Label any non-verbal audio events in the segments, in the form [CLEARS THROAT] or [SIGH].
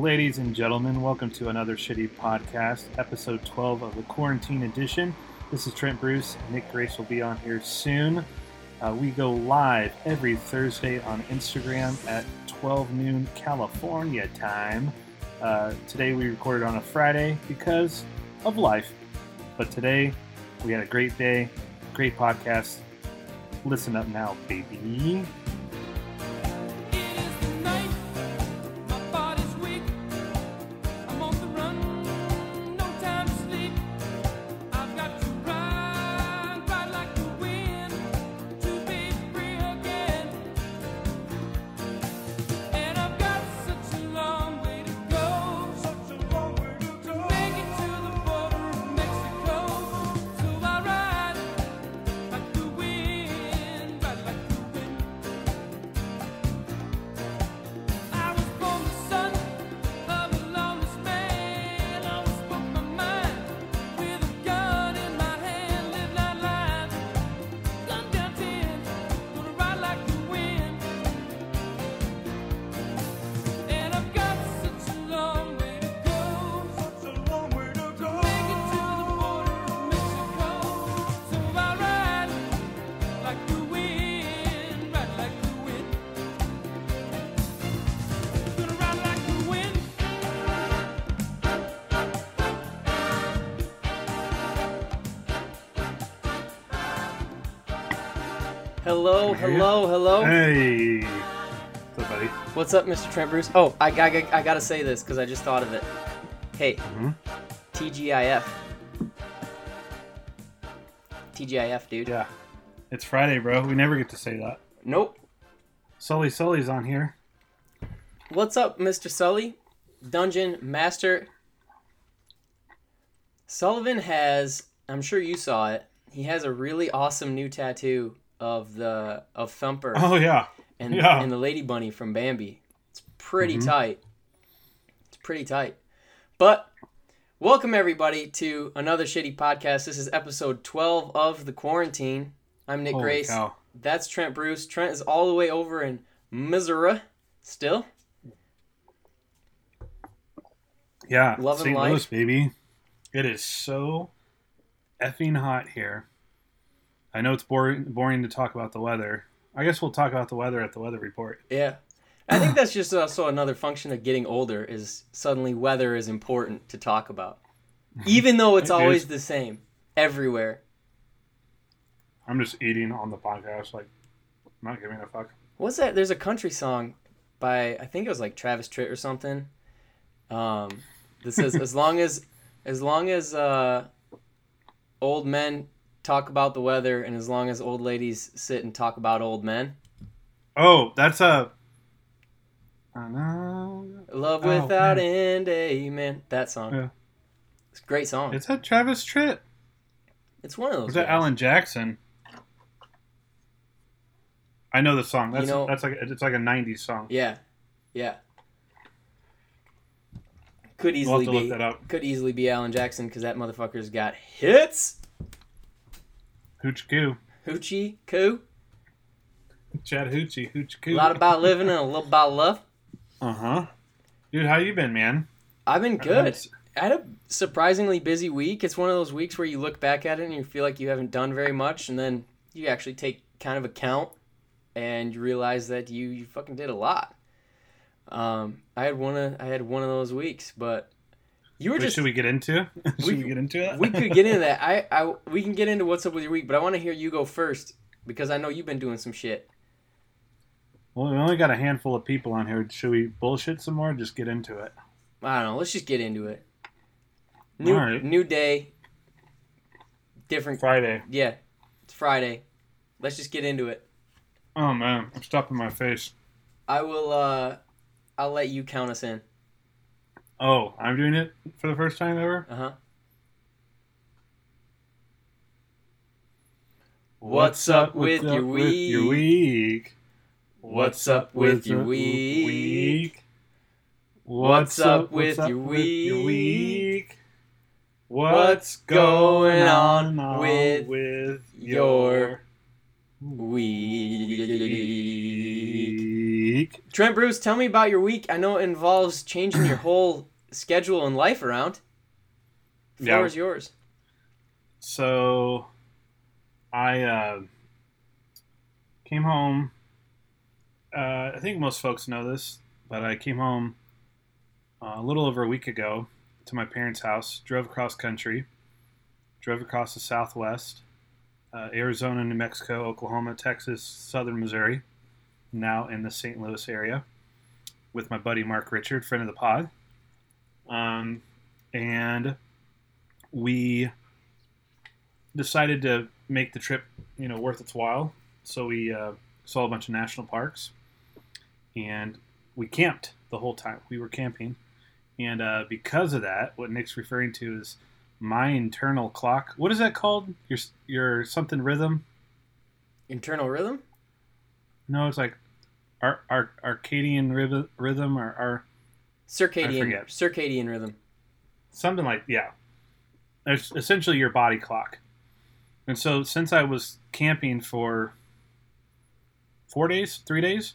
Ladies and gentlemen, welcome to another shitty podcast, episode 12 of the quarantine edition. This is Trent Bruce. Nick Grace will be on here soon. Uh, we go live every Thursday on Instagram at 12 noon California time. Uh, today we recorded on a Friday because of life. But today we had a great day, great podcast. Listen up now, baby. What's up, Mr. Trent Bruce? Oh, I, I, I gotta say this because I just thought of it. Hey, Mhm. TGIF. TGIF, dude. Yeah. It's Friday, bro. We never get to say that. Nope. Sully Sully's on here. What's up, Mr. Sully? Dungeon Master. Sullivan has, I'm sure you saw it, he has a really awesome new tattoo of the of Thumper. Oh, yeah. And Yeah. and the lady bunny from Bambi. It's pretty Mhm. tight. It's pretty tight. But welcome everybody to another shitty podcast. This is episode 12 of the quarantine. I'm Nick Holy Grace. cow. That's Trent Bruce. Trent is all the way over in Missouri still. Yeah. Loving St. life. Louis, baby. It is so effing hot here. I know it's boring, boring to talk about the weather. I guess we'll talk about the weather at the weather report. Yeah. I think that's just also another function of getting older is suddenly weather is important to talk about. Even though it's It always is. the same everywhere. I'm just eating on the podcast, like, I'm not giving a fuck. What's that? There's a country song by I think it was like Travis Tritt or something. Um, that says as long as as long as uh, old men talk about the weather and as long as old ladies sit and talk about old men, Oh, that's a. I know. love Oh, without man. end, amen. That song. Yeah. It's a great song. Is that Travis Tritt? It's one of those. Is that. Alan Jackson? I know the song. That's You know- that's like it's like a '90s song. Yeah, yeah. Could We'll easily to be look that up. could easily be Alan Jackson because that motherfucker's got hits. Hooch Coo, Hoochie coo. Chattahoochee, Hooch A lot about living and a little about love. Uh huh. Dude, how you been, man? I've been good. I had a surprisingly busy week. It's one of those weeks where you look back at it and you feel like you haven't done very much, and then you actually take kind of account and you realize that you, you fucking did a lot. Um, I had one of I had one of those weeks, but you were Wait, just should we get into? [LAUGHS] should we, We- get into it? we could get into that. [LAUGHS] I, I we can get into what's up with your week, but I want to hear you go first because I know you've been doing some shit. Well, we only got a handful of people on here. Should we bullshit some more? or Just get into it. I don't know. Let's just get into it. New new day, different Friday. Yeah, it's Friday. Let's just get into it. Oh man, I'm stopping my face. I will. uh I'll let you count us in. Oh, I'm doing it for the first time ever. Uh huh. What's up with your Your week? What's up with your week? What's up with your week? What's going on with with your your Week. Week? Trent Bruce, tell me about your week. I know it involves changing your [CLEARS THROAT] whole schedule and life around. The Floor Yeah. is yours. So, I uh, came home. Uh, I think most folks know this, but I came home uh, a little over a week ago to my parents' house. Drove across country, drove across the Southwest, uh, Arizona, New Mexico, Oklahoma, Texas, Southern Missouri. Now in the St. Louis area with my buddy Mark Richard, friend of the pod. Um, and we decided to make the trip, you know, worth its while. So we uh, saw a bunch of national parks, and we camped the whole time. We were camping, and uh, because of that, what Nick's referring to is my internal clock. What is that called? Your your something rhythm? Internal rhythm? No, it's like our our arcadian rhythm, rhythm or our Circadian circadian rhythm. something like yeah. It's essentially your body clock. And so since I was camping for four days, three days,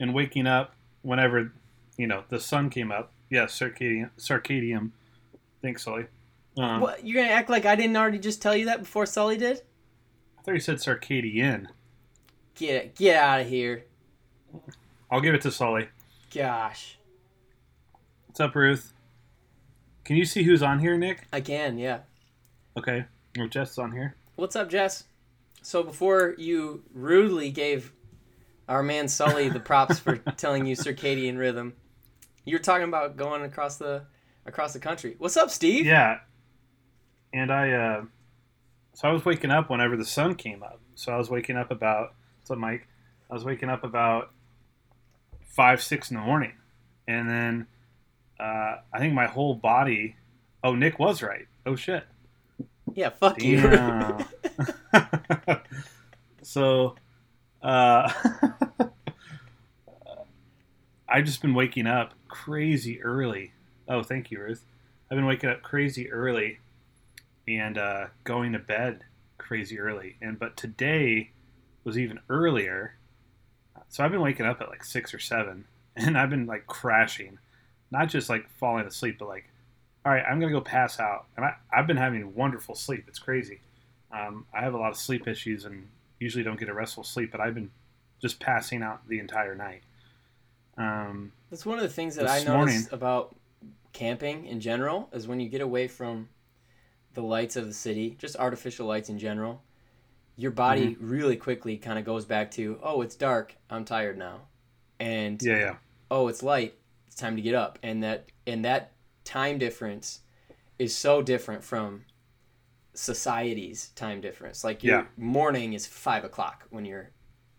and waking up whenever you know the sun came up, yes, circadian circadian. Thanks, Sully. Um, What you're gonna act like I didn't already just tell you that before Sully did? I thought you said circadian. Get get out of here. I'll give it to Sully. Gosh. What's up, Ruth? Can you see who's on here, Nick? I can, yeah. Okay, well, Jess on here. What's up, Jess? So before you rudely gave our man Sully the props for [LAUGHS] telling you circadian rhythm, you were talking about going across the across the country. What's up, Steve? Yeah. And I, uh, so I was waking up whenever the sun came up. So I was waking up about, Mike? I was waking up about five, six in the morning. And then uh, I think my whole body, oh, Nick was right. Oh, shit. Yeah, fuck you. [LAUGHS] So, uh, [LAUGHS] I've just been waking up crazy early. Oh, thank you, Ruth. I've been waking up crazy early and uh, going to bed crazy early. And but today was even earlier. So I've been waking up at like six or seven, [LAUGHS] and I've been like crashing, not just like falling asleep, but like all right, I'm gonna go pass out, and I, I've been having wonderful sleep. It's crazy. Um, I have a lot of sleep issues, and usually don't get a restful sleep, but I've been just passing out the entire night. Um, That's one of the things that I morning- about camping in general is when you get away from the lights of the city, just artificial lights in general, your body Mm-hmm. really quickly kind of goes back to, oh, it's dark, I'm tired now, and yeah, yeah, oh, it's light, it's time to get up, and that and that time difference is so different from society's time difference. Like your Yeah. morning is five o'clock when you're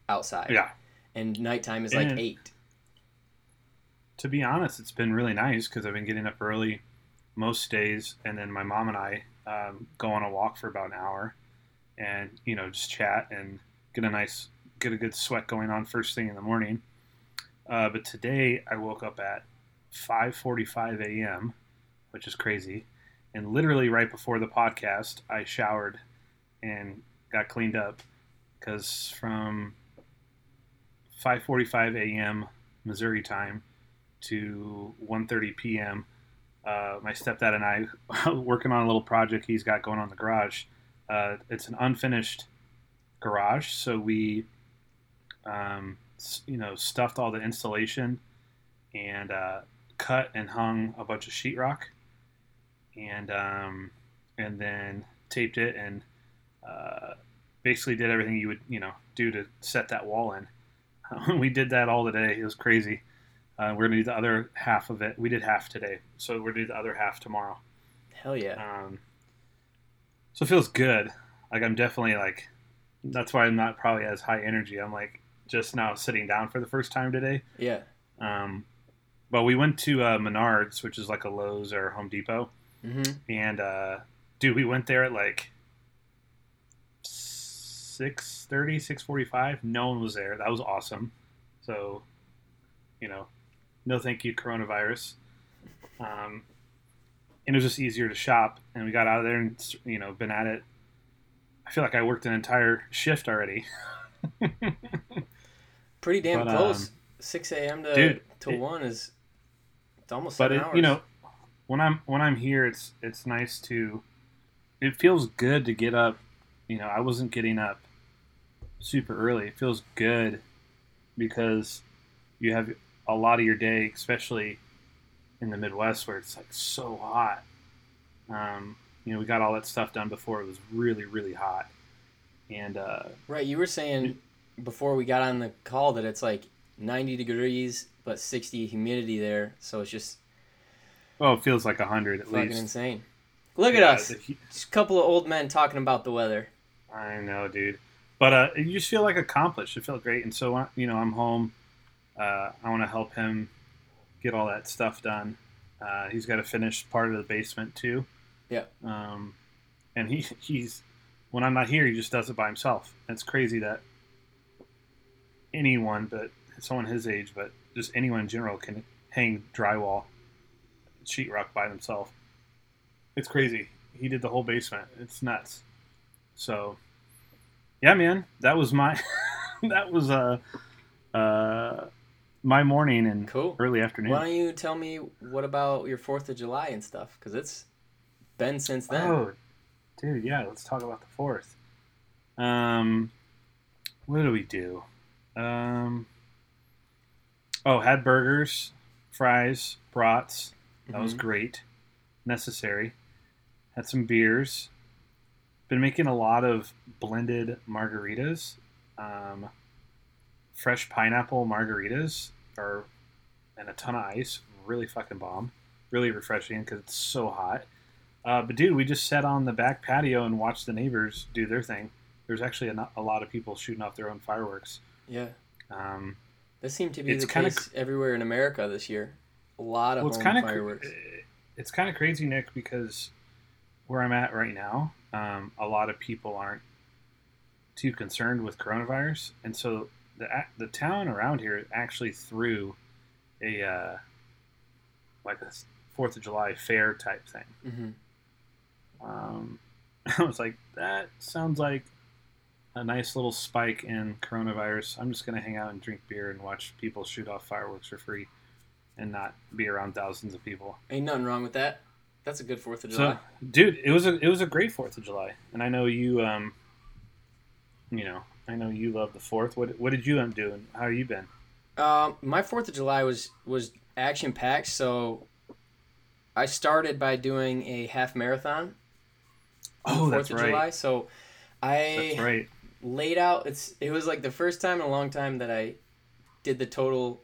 outside, yeah. and nighttime is like And- eight. To be honest, it's been really nice because I've been getting up early most days, and then my mom and I um, go on a walk for about an hour, and you know just chat and get a nice, get a good sweat going on first thing in the morning. Uh, but today I woke up at 5:45 a.m., which is crazy, and literally right before the podcast, I showered and got cleaned up because from 5:45 a.m. Missouri time to 1:30 p.m. Uh, my stepdad and I [LAUGHS] working on a little project he's got going on the garage. Uh, it's an unfinished garage, so we, um, you know, stuffed all the installation and uh, cut and hung a bunch of sheetrock, and um, and then taped it and uh, basically did everything you would you know do to set that wall in. [LAUGHS] we did that all today. It was crazy. Uh, we're gonna do the other half of it. We did half today, so we're gonna do the other half tomorrow. Hell yeah. Um, so it feels good. Like I'm definitely like. That's why I'm not probably as high energy. I'm like just now sitting down for the first time today. Yeah. Um, but we went to uh, Menards, which is like a Lowe's or Home Depot, hmm and uh, dude, we went there at like 6.30, 6.45. No one was there. That was awesome. So, you know, no thank you, coronavirus. Um, and it was just easier to shop. And we got out of there and, you know, been at it. I feel like I worked an entire shift already. [LAUGHS] Pretty damn But, close. um, 6 a.m. to Dude, to it- one is it's almost but seven it, hours. you know, when I'm when I'm here, it's it's nice to. It feels good to get up. You know, I wasn't getting up super early. It feels good because you have a lot of your day, especially in the Midwest where it's like so hot. Um, you know, we got all that stuff done before it was really really hot, and uh, right? You were saying before we got on the call that it's like 90 degrees but 60 humidity there, so it's just well, it feels like hundred at fucking least. insane. Look at us, the just a couple of old men talking about the weather. I know, dude. But uh, you just feel like accomplished. It felt great, and so uh, you know, I'm home. Uh, I want to help him get all that stuff done. Uh, he's got to finish part of the basement too. Yeah. Um, and he he's when I'm not here, he just does it by himself. It's crazy that anyone, but someone his age, but just anyone in general, can hang drywall, sheetrock by themselves. It's crazy. He did the whole basement. It's nuts. So, yeah, man, that was my [LAUGHS] that was uh uh my morning and Cool. early afternoon. Why don't you tell me what about your Fourth of July and stuff? Because it's been since then. Oh, dude, yeah. Let's talk about the fourth. Um, what do we do? Um, oh, had burgers, fries, brats. That was Mhm. great. Necessary. Had some beers. Been making a lot of blended margaritas. Um, fresh pineapple margaritas are and a ton of ice. Really fucking bomb. Really refreshing because it's so hot. Uh, but dude, we just sat on the back patio and watched the neighbors do their thing. There's actually a, a lot of people shooting off their own fireworks. Yeah, Um, this seemed to be the kinda case everywhere in America this year. A lot of well, it's home kind of fireworks. it's kind of crazy, Nick, because where I'm at right now, um, a lot of people aren't too concerned with coronavirus, and so the the town around here actually threw a uh, like a Fourth of July fair type thing. hmm Um, [LAUGHS] I was like, that sounds like a nice little spike in coronavirus. I'm just gonna hang out and drink beer and watch people shoot off fireworks for free, and not be around thousands of people. Ain't nothing wrong with that. That's a good Fourth of So, July. dude, it was a it was a great Fourth of July, and I know you um, you know, I know you love the Fourth. What what did you end up doing? How have you been? Um, my Fourth of July was was action packed. So I started by doing a half marathon. on Oh, that's of right. July. So I That's right. laid out. It's it was like the first time in a long time that I did the total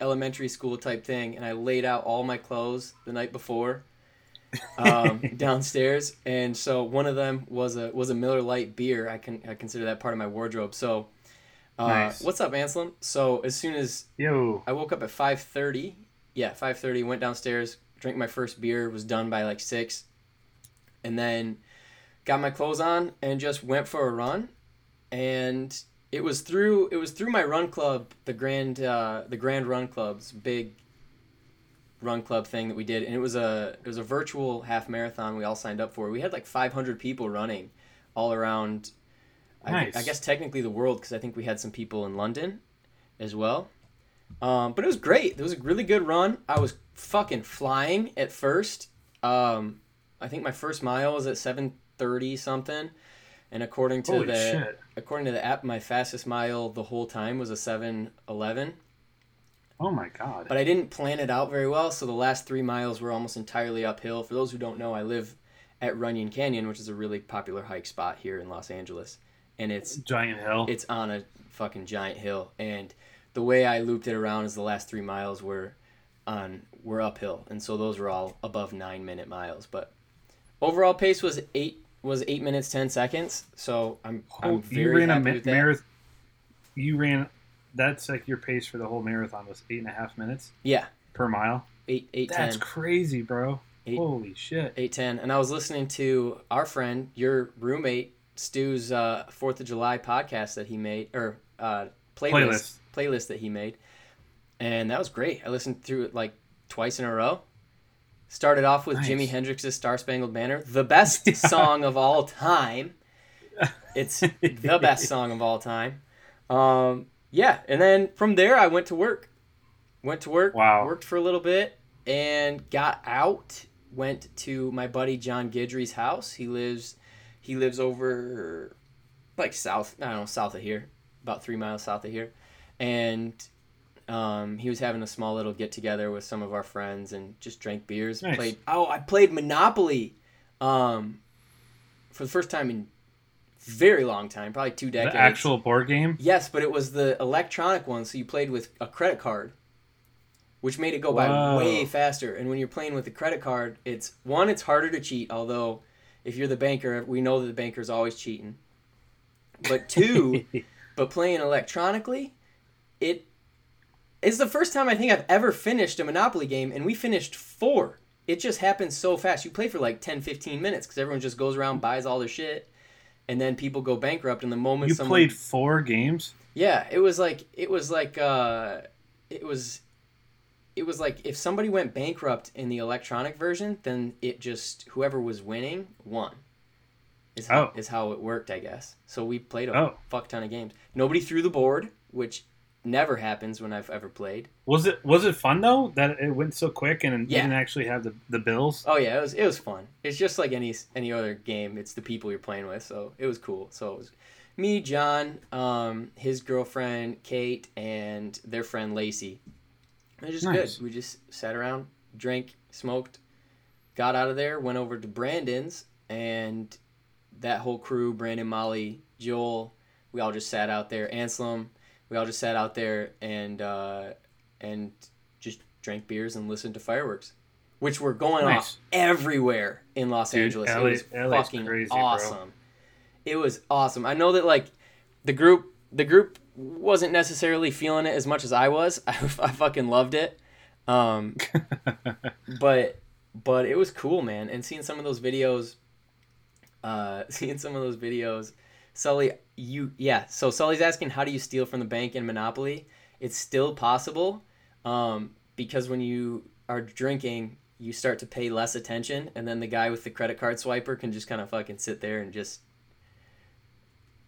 elementary school type thing, and I laid out all my clothes the night before um, [LAUGHS] downstairs. And so one of them was a was a Miller Lite beer. I can I consider that part of my wardrobe. So. Uh, Nice. What's up, Anselm? So as soon as Yo, I woke up at five thirty. Yeah, five thirty. Went downstairs, drank my first beer. Was done by like six, and then got my clothes on and just went for a run. And it was through it was through my run club, the grand uh, the Grand Run Club's big run club thing that we did, and it was a it was a virtual half marathon we all signed up for. We had like five hundred people running all around. I, Nice. I guess technically the world because I think we had some people in London as well. Um, but it was great. It was a really good run. I was fucking flying at first. Um, I think my first mile was at seven thirty something, and according to holy the shit! according to the app, my fastest mile the whole time was a seven eleven. Oh my god. But I didn't plan it out very well, so the last three miles were almost entirely uphill. For those who don't know, I live at Runyon Canyon, which is a really popular hike spot here in Los Angeles, and it's Giant hill. it's on a fucking giant hill and the way i looped it around is the last three miles were on were uphill and so those were all above nine minute miles but overall pace was eight was eight minutes ten seconds so i'm, I'm Oh, very you ran a ma- with that. marathon. You ran. That's like your pace for the whole marathon was eight and a half minutes? Yeah. Per mile. eight eight That's ten crazy, bro. Eight- Holy shit. eight ten. And i was listening to our friend your roommate stu's uh fourth of july podcast that he made or uh playlist Playlist. playlist that he made. And that was great. I listened through it like twice in a row. Started off with Nice. jimi hendrix's star spangled banner the best [LAUGHS] song of all time. It's [LAUGHS] the best song of all time. Um yeah and then from there i went to work Went to work. Wow. Worked for a little bit and got out. Went to my buddy John Guidry's house. He lives he lives over like south I don't know, south of here. About three miles south of here. And um, he was having a small little get together with some of our friends and just drank beers. Nice. Played oh, I played Monopoly um, for the first time in very long time, probably two decades. The actual board game. Yes, but it was the electronic one, so you played with a credit card, which made it go by Whoa. way faster. And when you're playing with a credit card, it's one, it's harder to cheat. Although, if you're the banker, we know that the banker's always cheating. But two, [LAUGHS] but playing electronically, it is the first time I think I've ever finished a Monopoly game, and we finished four. It just happens so fast. You play for like 10, 15 minutes because everyone just goes around, buys all their shit, and then people go bankrupt. And the moment you someone played four games. yeah, it was like it was like uh it was it was like if somebody went bankrupt in the electronic version, then it just whoever was winning won. Is how, Oh. is how it worked, I guess. So we played a Oh. fuck ton of games. Nobody threw the board, which never happens when I've ever played. Was it was it fun though that it went so quick and Yeah. didn't actually have the, the bills? Oh yeah, it was it was fun. It's just like any any other game. It's the people you're playing with, so it was cool. So it was me, John, um, his girlfriend Kate, and their friend Lacey. It was just Nice. good. We just sat around, drank, smoked, got out of there, went over to Brandon's, and that whole crew, Brandon, Molly, Joel, we all just sat out there. Anselm, we all just sat out there and uh, and just drank beers and listened to fireworks, which were going Nice. off everywhere in Los Dude, Angeles. LA it was LA's fucking crazy, bro. awesome. It was awesome. I know that like the group, the group wasn't necessarily feeling it as much as I was. [LAUGHS] I, I fucking loved it. Um, [LAUGHS] but but it was cool, man. And seeing some of those videos, uh, [LAUGHS] seeing some of those videos, Sully, you yeah. So Sully's asking, how do you steal from the bank in Monopoly? It's still possible, um, because when you are drinking, you start to pay less attention, and then the guy with the credit card swiper can just kind of fucking sit there and just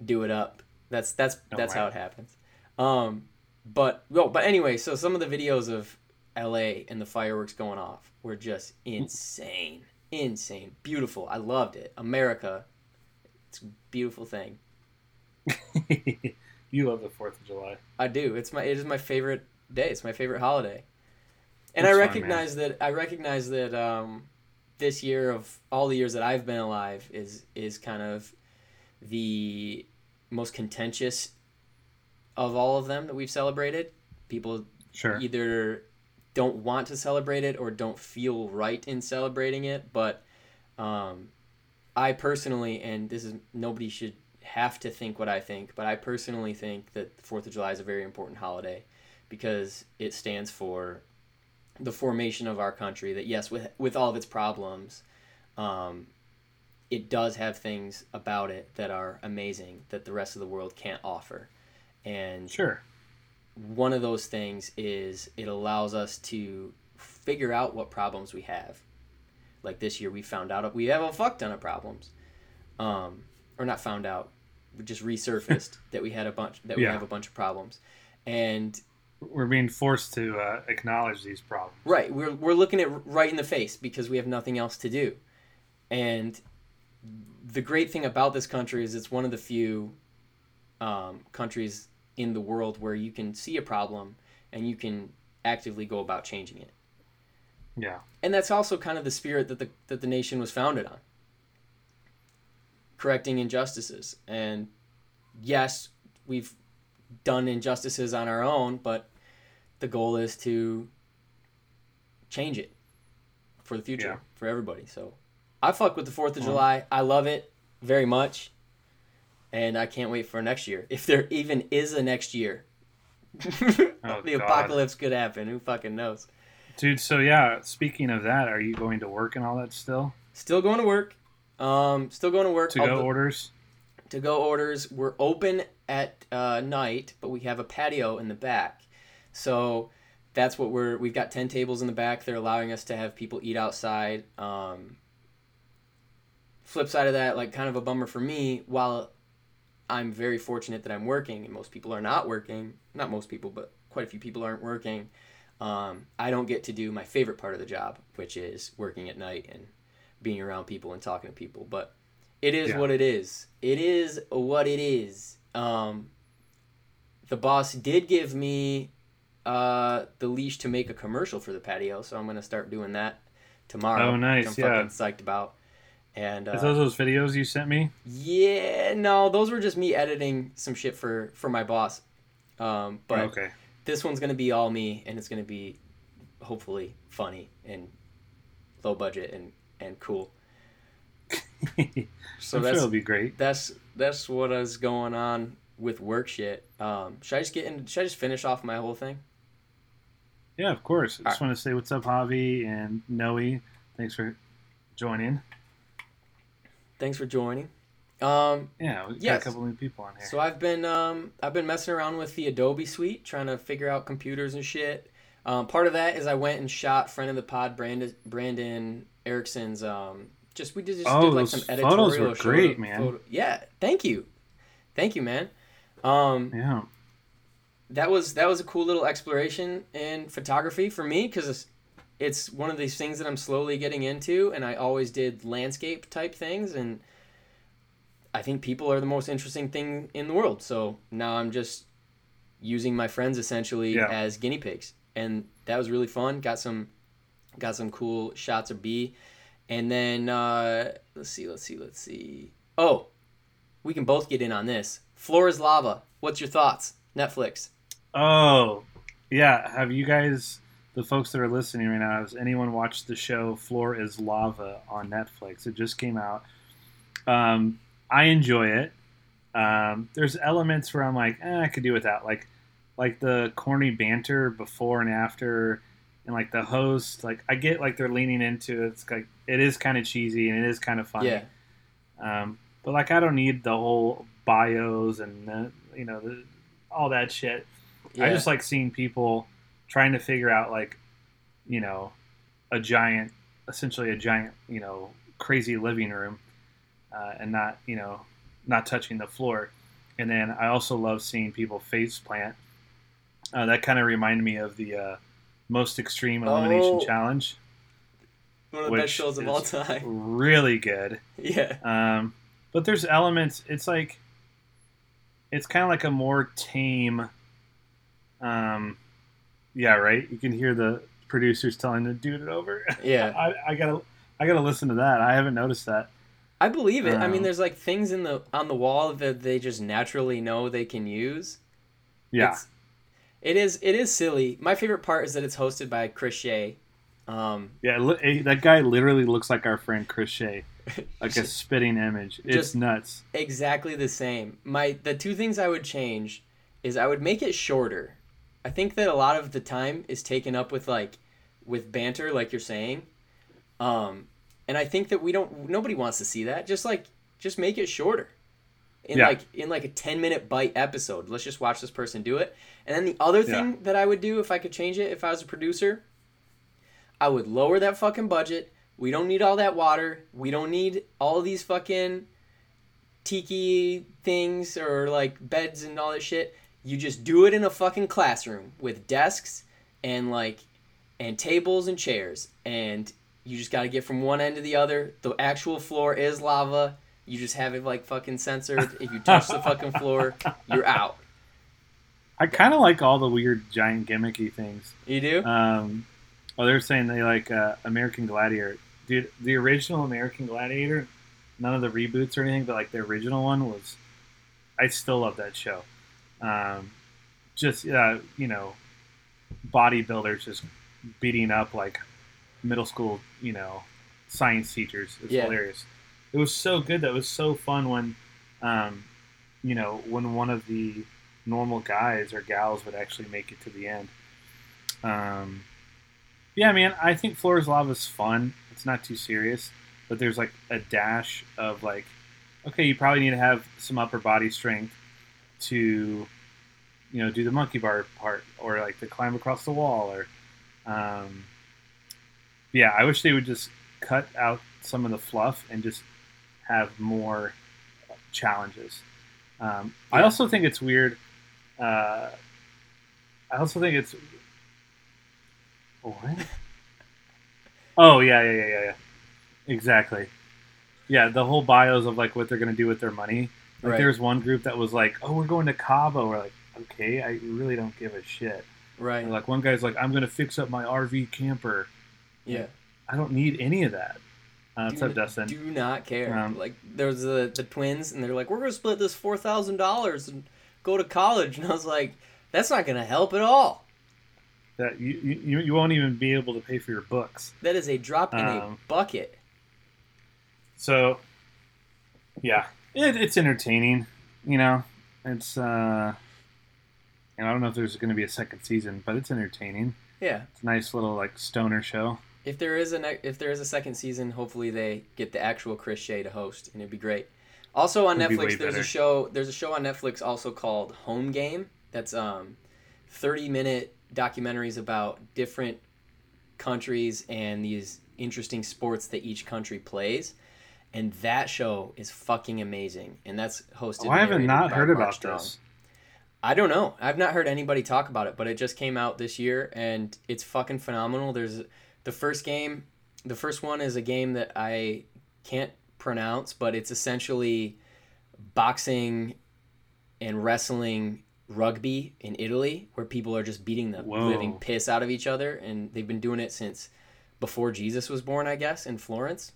do it up. That's that's Oh, that's wow. how it happens. Um, but well, but anyway, so some of the videos of L.A. and the fireworks going off were just insane, insane, beautiful. I loved it. America, it's a beautiful thing. [LAUGHS] you love the Fourth of July. I do. It's my it is my favorite day. It's my favorite holiday. And That's I fun, recognize that I recognize that um, this year of all the years that I've been alive is is kind of the most contentious of all of them that we've celebrated. People Sure. either don't want to celebrate it or don't feel right in celebrating it. But um, I personally, and this is nobody should have to think what I think, but I personally think that the Fourth of July is a very important holiday because it stands for the formation of our country. That yes, with with all of its problems, um, it does have things about it that are amazing that the rest of the world can't offer, and Sure. one of those things is it allows us to figure out what problems we have. Like this year, we found out we have a fuck ton of problems, um, or not found out, just resurfaced [LAUGHS] that we had a bunch that we Yeah. have a bunch of problems, and We're being forced to uh, acknowledge these problems. right we're we're looking at right in the face because we have nothing else to do, and the great thing about this country is it's one of the few um, countries in the world where you can see a problem and you can actively go about changing it. Yeah. And that's also kind of the spirit that the that the nation was founded on. Correcting injustices. And yes, we've done injustices on our own, but the goal is to change it for the future Yeah. for everybody. So I fuck with the 4th of Well- July. I love it very much. And I can't wait for next year. If there even is a next year. [LAUGHS] Oh, the God. apocalypse could happen. Who fucking knows? Dude, so yeah, speaking of that, are you going to work and all that still? Still going to work. Um, still going to work. To go orders? to go orders. We're open at uh, night, but we have a patio in the back. So that's what we're. We've got ten tables in the back. They're allowing us to have people eat outside. Um, flip side of that, like kind of a bummer for me. While I'm very fortunate that I'm working, and most people are not working. Not most people, but quite a few people aren't working. Um, I don't get to do my favorite part of the job, which is working at night and being around people and talking to people. But it is Yeah. what it is. It is what it is. Um, the boss did give me uh, the leash to make a commercial for the patio, so I'm gonna start doing that tomorrow. Oh, nice, I'm yeah. fucking psyched about. And uh, Is those those videos you sent me? yeah, no, those were just me editing some shit for for my boss. Um, but okay. this one's gonna be all me, and it's gonna be hopefully funny and low budget and and cool. [LAUGHS] So sure that's it'll be great. that's that's what is going on with work shit. Um, should I just get in? Should I just finish off my whole thing? Yeah, of course. I just Alright. want to say what's up, Javi and Noe. Thanks for joining. Thanks for joining. Um, Yeah, we got Yes. a couple new people on here. So I've been um, I've been messing around with the Adobe Suite, trying to figure out computers and shit. Um, part of that is I went and shot friend of the pod Brandon Brandon Erickson's. Um, just we did just Oh, did like some photos editorial. were show- great, man. photo- yeah, thank you, thank you, man. Um, yeah. that was that was a cool little exploration in photography for me because it's, it's one of these things that I'm slowly getting into, and I always did landscape type things, and I think people are the most interesting thing in the world. So now I'm just using my friends essentially Yeah. as guinea pigs, and that was really fun. Got some got some cool shots of B, and then uh, let's see, let's see, let's see. Oh, we can both get in on this. Floor is lava. What's your thoughts? Netflix. Oh, yeah. Have you guys, the folks that are listening right now, has anyone watched the show Floor is Lava on Netflix? It just came out. Um, I enjoy it. Um, there's elements where I'm like, eh, I could do without, like, like the corny banter before and after, and like the host. Like, I get like they're leaning into it. It's like it is kind of cheesy and it is kind of funny. Yeah. Um, but like, I don't need the whole bios and the, you know the, all that shit. Yeah. I just like seeing people trying to figure out like, you know, a giant, essentially a giant, you know, crazy living room, uh, and not you know, not touching the floor. And then I also love seeing people face plant. Uh, that kind of reminded me of the uh, most extreme elimination Oh. challenge. one of the best shows of all time. Really good. [LAUGHS] Yeah. Um, but there's elements. It's like it's kind of like a more tame. Um, yeah, right. You can hear the producers telling the dude it over. [LAUGHS] Yeah. I, I gotta, I gotta listen to that. I haven't noticed that. I believe it. I mean, Um, there's like things in the on the wall that they just naturally know they can use. Yeah, It's, it is it is silly. My favorite part is that it's hosted by Chris Shea. Um, yeah. li- eh, That guy literally looks like our friend Chris Shea, [LAUGHS] like a spitting image. It's Just- nuts. exactly the same. My the two things I would change is I would make it shorter. I think that a lot of the time is taken up with like with banter, like you're saying. Um, and I think that we don't. Nobody wants to see that. Just like just make it shorter. In Yeah. like in like a ten minute bite episode. Let's just watch this person do it. And then the other thing that I would do if I could change it, if I was a producer, I would lower that fucking budget. We don't need all that water. We don't need all these fucking tiki things or like beds and all that shit. You just do it in a fucking classroom with desks and like and tables and chairs and you just got to get from one end to the other. The actual floor is lava. You just have it like fucking censored. If you touch the fucking floor, you're out. I kind of like all the weird giant gimmicky things. You do? Um, well, they're saying they like uh, American Gladiator. Dude, the original American Gladiator, none of the reboots or anything, but like the original one was. I still love that show. Um, just uh, you know, bodybuilders just beating up like middle school, you know, science teachers. It's Yeah. hilarious. It was so good. That was so fun when, um, you know, when one of the normal guys or gals would actually make it to the end. Um, yeah, man, I think Floor is Lava is fun. It's not too serious, but there's like a dash of like, okay, you probably need to have some upper body strength to, you know, do the monkey bar part or like to climb across the wall or, um, yeah, I wish they would just cut out some of the fluff and just have more challenges. Um, I also think it's weird. Uh, I also think it's What? [LAUGHS] oh yeah, yeah, yeah, yeah, yeah. Exactly. Yeah, the whole bios of like what they're gonna do with their money. Like Right. there's one group that was like, "Oh, we're going to Cabo." We're like, "Okay, I really don't give a shit." Right. Like one guy's like, "I'm gonna fix up my RV camper." yeah. I don't need any of that. Uh, what's do, up, Dustin? do not care. Um, like there's the the twins, and they're like, "We're gonna split this four thousand dollars and go to college," [LAUGHS] and I was like, "That's not gonna help at all. that you, you you won't even be able to pay for your books. That is a drop in a Um, bucket." So, yeah, it, it's entertaining. You know, it's uh, and I don't know if there's going to be a second season, but it's entertaining. Yeah. It's a nice little like stoner show. If there is a if there is a second season, hopefully they get the actual Chris Shea to host, and it'd be great. Also on Would Netflix, there's better. a show. There's a show on Netflix also called Home Game. That's um, thirty minute documentaries about different countries and these interesting sports that each country plays. And that show is fucking amazing, and that's hosted. Oh, I haven't not heard Mark about Strong. this. I don't know. I've not heard anybody talk about it, but it just came out this year and it's fucking phenomenal. There's the first game, the first one is a game that I can't pronounce, but it's essentially boxing and wrestling rugby in Italy where people are just beating the Whoa. living piss out of each other and they've been doing it since before Jesus was born, I guess, in Florence.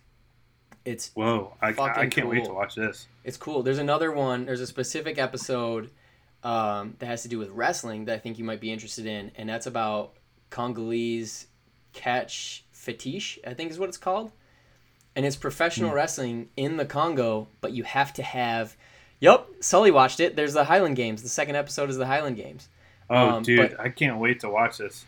It's Whoa, I, I can't wait to cool. watch this. it's cool. There's another one. There's a specific episode um, that has to do with wrestling that I think you might be interested in, and that's about Congolese catch fetish. I think is what it's called, and it's professional Hmm. wrestling in the Congo, but you have to have. Yep, Sully watched it. There's the Highland Games. The second episode is the Highland Games. Oh, Um, dude, I can't wait to watch this.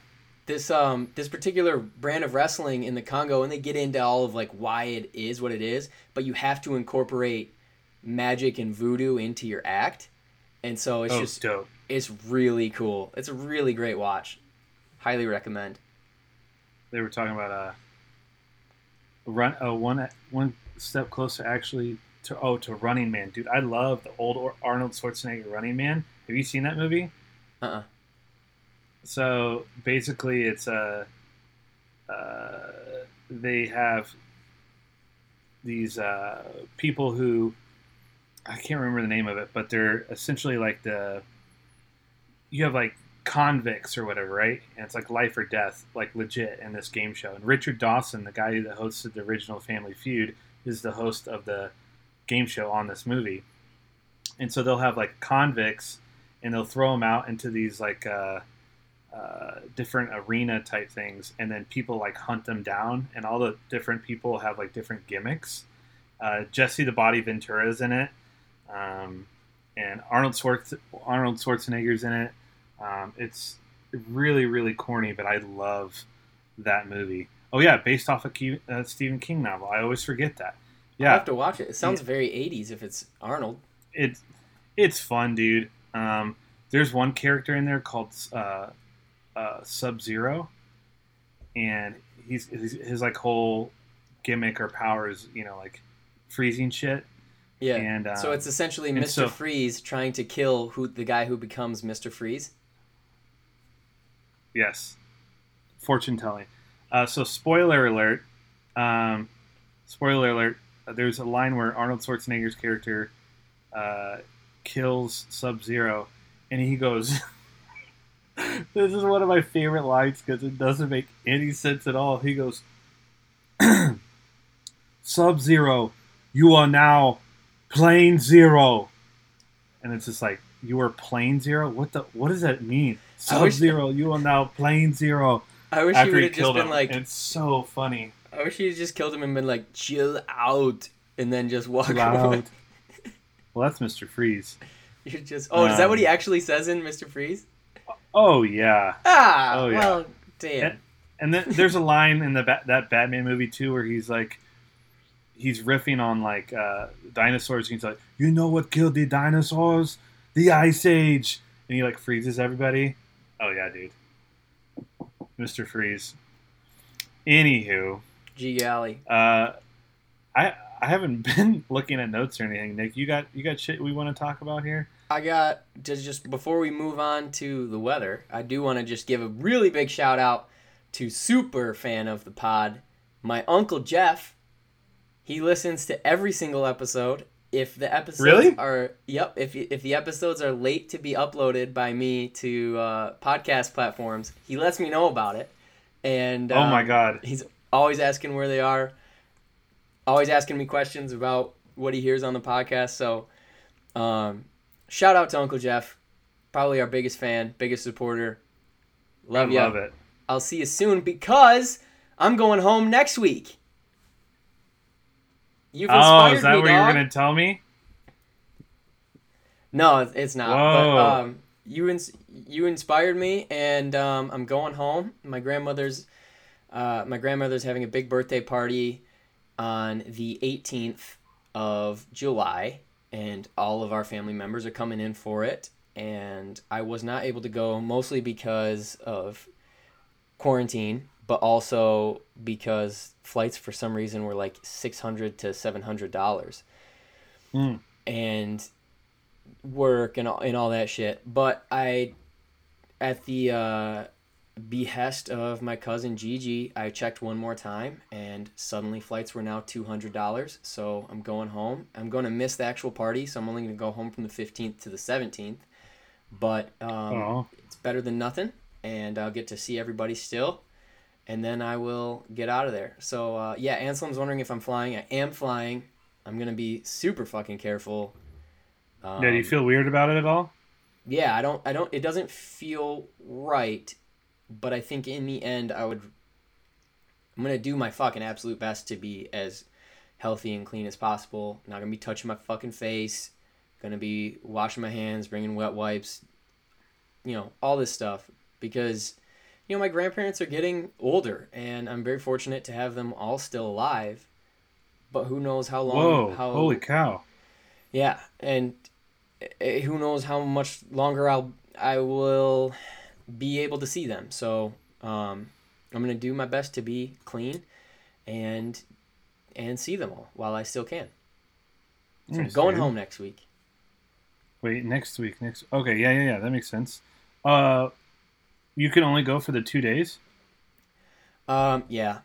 this um this particular brand of wrestling in the Congo and they get into all of like why it is what it is, but you have to incorporate magic and voodoo into your act. And so it's oh, just dope. it's really cool. It's a really great watch. Highly recommend. They were talking about uh, run uh, one one step closer actually to oh to Running Man, dude. I love the old Arnold Schwarzenegger Running Man. Have you seen that movie? Uh-uh. So basically, it's a uh, they have these uh, people who I can't remember the name of it, but they're essentially like the you have like convicts or whatever, right? And it's like life or death, like legit in this game show. And Richard Dawson, the guy that hosted the original Family Feud, is the host of the game show on this movie. And so they'll have like convicts, and they'll throw them out into these like uh, uh, different arena type things, and then people like hunt them down, and all the different people have like different gimmicks. Uh, Jesse the Body Ventura is in it, um, and Arnold Schwarz- Arnold Schwarzenegger's in it. Um, it's really really corny, but I love that movie. Oh yeah, based off a uh, Stephen King novel. I always forget that. I Yeah, have to watch it. It sounds very 80s if it's Arnold. it's it's fun, dude. Um, there's one character in there called uh, uh, Sub Zero, and he's his, his like whole gimmick or power is you know like freezing shit. Yeah. And um, so it's essentially Mr. so- Freeze trying to kill who the guy who becomes Mr. Freeze. Yes, fortune telling. Uh, so spoiler alert. Um, spoiler alert. uh, There's a line where Arnold Schwarzenegger's character uh, kills Sub Zero, and he goes. [LAUGHS] this is one of my favorite lines because it doesn't make any sense at all. He goes, [CLEARS THROAT] Sub Zero, you are now plain zero. And it's just like, you are plain zero? What the what does that mean? Sub Zero, you are now plain zero. I wish he After would have just been him. like, it's so funny. I wish he just killed him and been like, chill out, and then just walk away. Loud. [LAUGHS] well, that's Mr. Freeze. You're just. Oh, is that what he Um, actually says in Mr. Freeze? Oh yeah. Ah, oh, yeah. well, damn. And then there's a [LAUGHS] line in the ba- that Batman movie too where he's like, he's riffing on like uh, dinosaurs. He's like, "You know what killed the dinosaurs? The Ice Age." And he like freezes everybody. Oh yeah, dude. Mr. Freeze. Anywho, G Galley. uh, I I haven't [LAUGHS] been looking at notes or anything. Nick, you got you got shit we want to talk about here? I got just just before we move on to the weather, I do want to just give a really big shout out to super fan of the pod, my uncle Jeff. He listens to every single episode. If the episodes Really? are yep, if if the episodes are late to be uploaded by me to uh, podcast platforms, he lets me know about it. And oh my um, god. He's always asking where they are, always asking me questions about what he hears on the podcast. So, um, shout out to Uncle Jeff, probably our biggest fan, biggest supporter. Love I you. love it. I'll see you soon because I'm going home next week. You've Oh, is that me, what you were dog. gonna tell me? No, it's- it's not. Whoa. But um, you ins- you inspired me, and um, I'm going home. My grandmother's uh, my grandmother's having a big birthday party on the 18th of July, and all of our family members are coming in for it. And I was not able to go mostly because of quarantine, but also because flights for some reason were like 600 to 700 dollars. Mm. And work and all, and all that shit. But I, at the uh, behest of my cousin Gigi, I checked one more time, and suddenly flights were now two hundred dollars. So I'm going home. I'm going to miss the actual party, so I'm only going to go home from the fifteenth to the seventeenth. But um, it's better than nothing, and I'll get to see everybody still. And then I will get out of there. So uh, yeah, Anselm's wondering if I'm flying. I am flying. I'm gonna be super fucking careful. Um, yeah. Do you feel weird about it at all? yeah, I don't. I don't. It doesn't feel right, but I think in the end, I would. I'm gonna do my fucking absolute best to be as healthy and clean as possible. Not gonna be touching my fucking face. Gonna be washing my hands, bringing wet wipes. You know all this stuff because, you know, my grandparents are getting older, and I'm very fortunate to have them all still alive. But who knows how long? Whoa! how Holy cow! yeah, and uh, who knows how much longer I'll I will be able to see them. So um, I'm gonna do my best to be clean and and see them all while I still can. So I'm going home next week. Wait, next week. Next. Okay, yeah, yeah, yeah. That makes sense. Uh, you can only go for the two days. Um, yeah,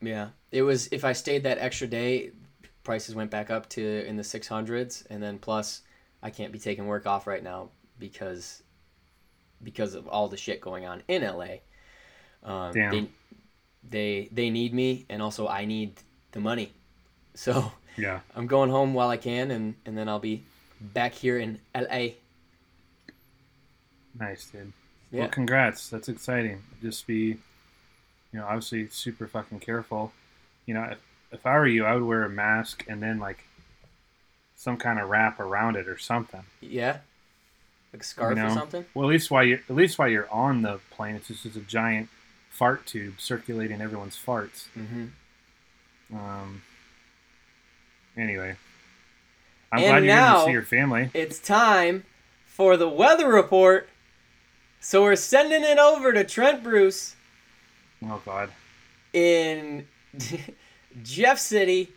yeah. It was if I stayed that extra day, prices went back up to in the six hundreds, and then plus I can't be taking work off right now because because of all the shit going on in LA. Um, Damn. They, they they need me, and also I need the money. [LAUGHS] So Yeah. I'm going home while I can, and and then I'll be back here in LA. Nice, dude. Yeah. Well, congrats. That's exciting. Just be, you know, obviously super fucking careful. You know, if, if I were you, I would wear a mask and then like some kind of wrap around it or something. Yeah. Like a scarf You or something. Well, at least while you're at least while you're on the plane, it's just, just a giant fart tube circulating everyone's farts. Mm-hmm. Um. Anyway, I'm And glad you're going to see your family. It's time for the weather report. So we're sending it over to Trent Bruce Oh God. in [LAUGHS] Jeff City,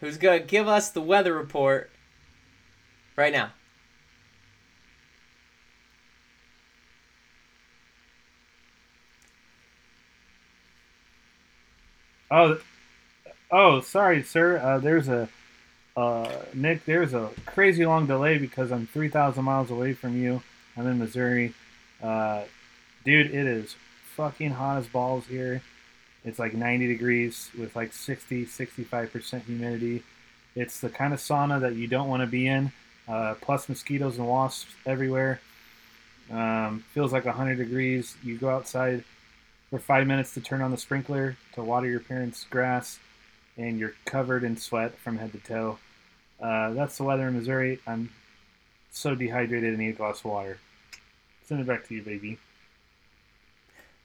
who's going to give us the weather report right now. Oh, oh, sorry, sir. Uh, there's a uh, Nick. There's a crazy long delay because I'm 3,000 miles away from you. I'm in Missouri. Uh, dude, it is fucking hot as balls here. It's like 90 degrees with like 60, 65% humidity. It's the kind of sauna that you don't want to be in. Uh, plus mosquitoes and wasps everywhere. Um, feels like 100 degrees. You go outside for five minutes to turn on the sprinkler to water your parents' grass, and you're covered in sweat from head to toe. Uh, that's the weather in Missouri. I'm so dehydrated. I need a glass of water. Send it back to you, baby.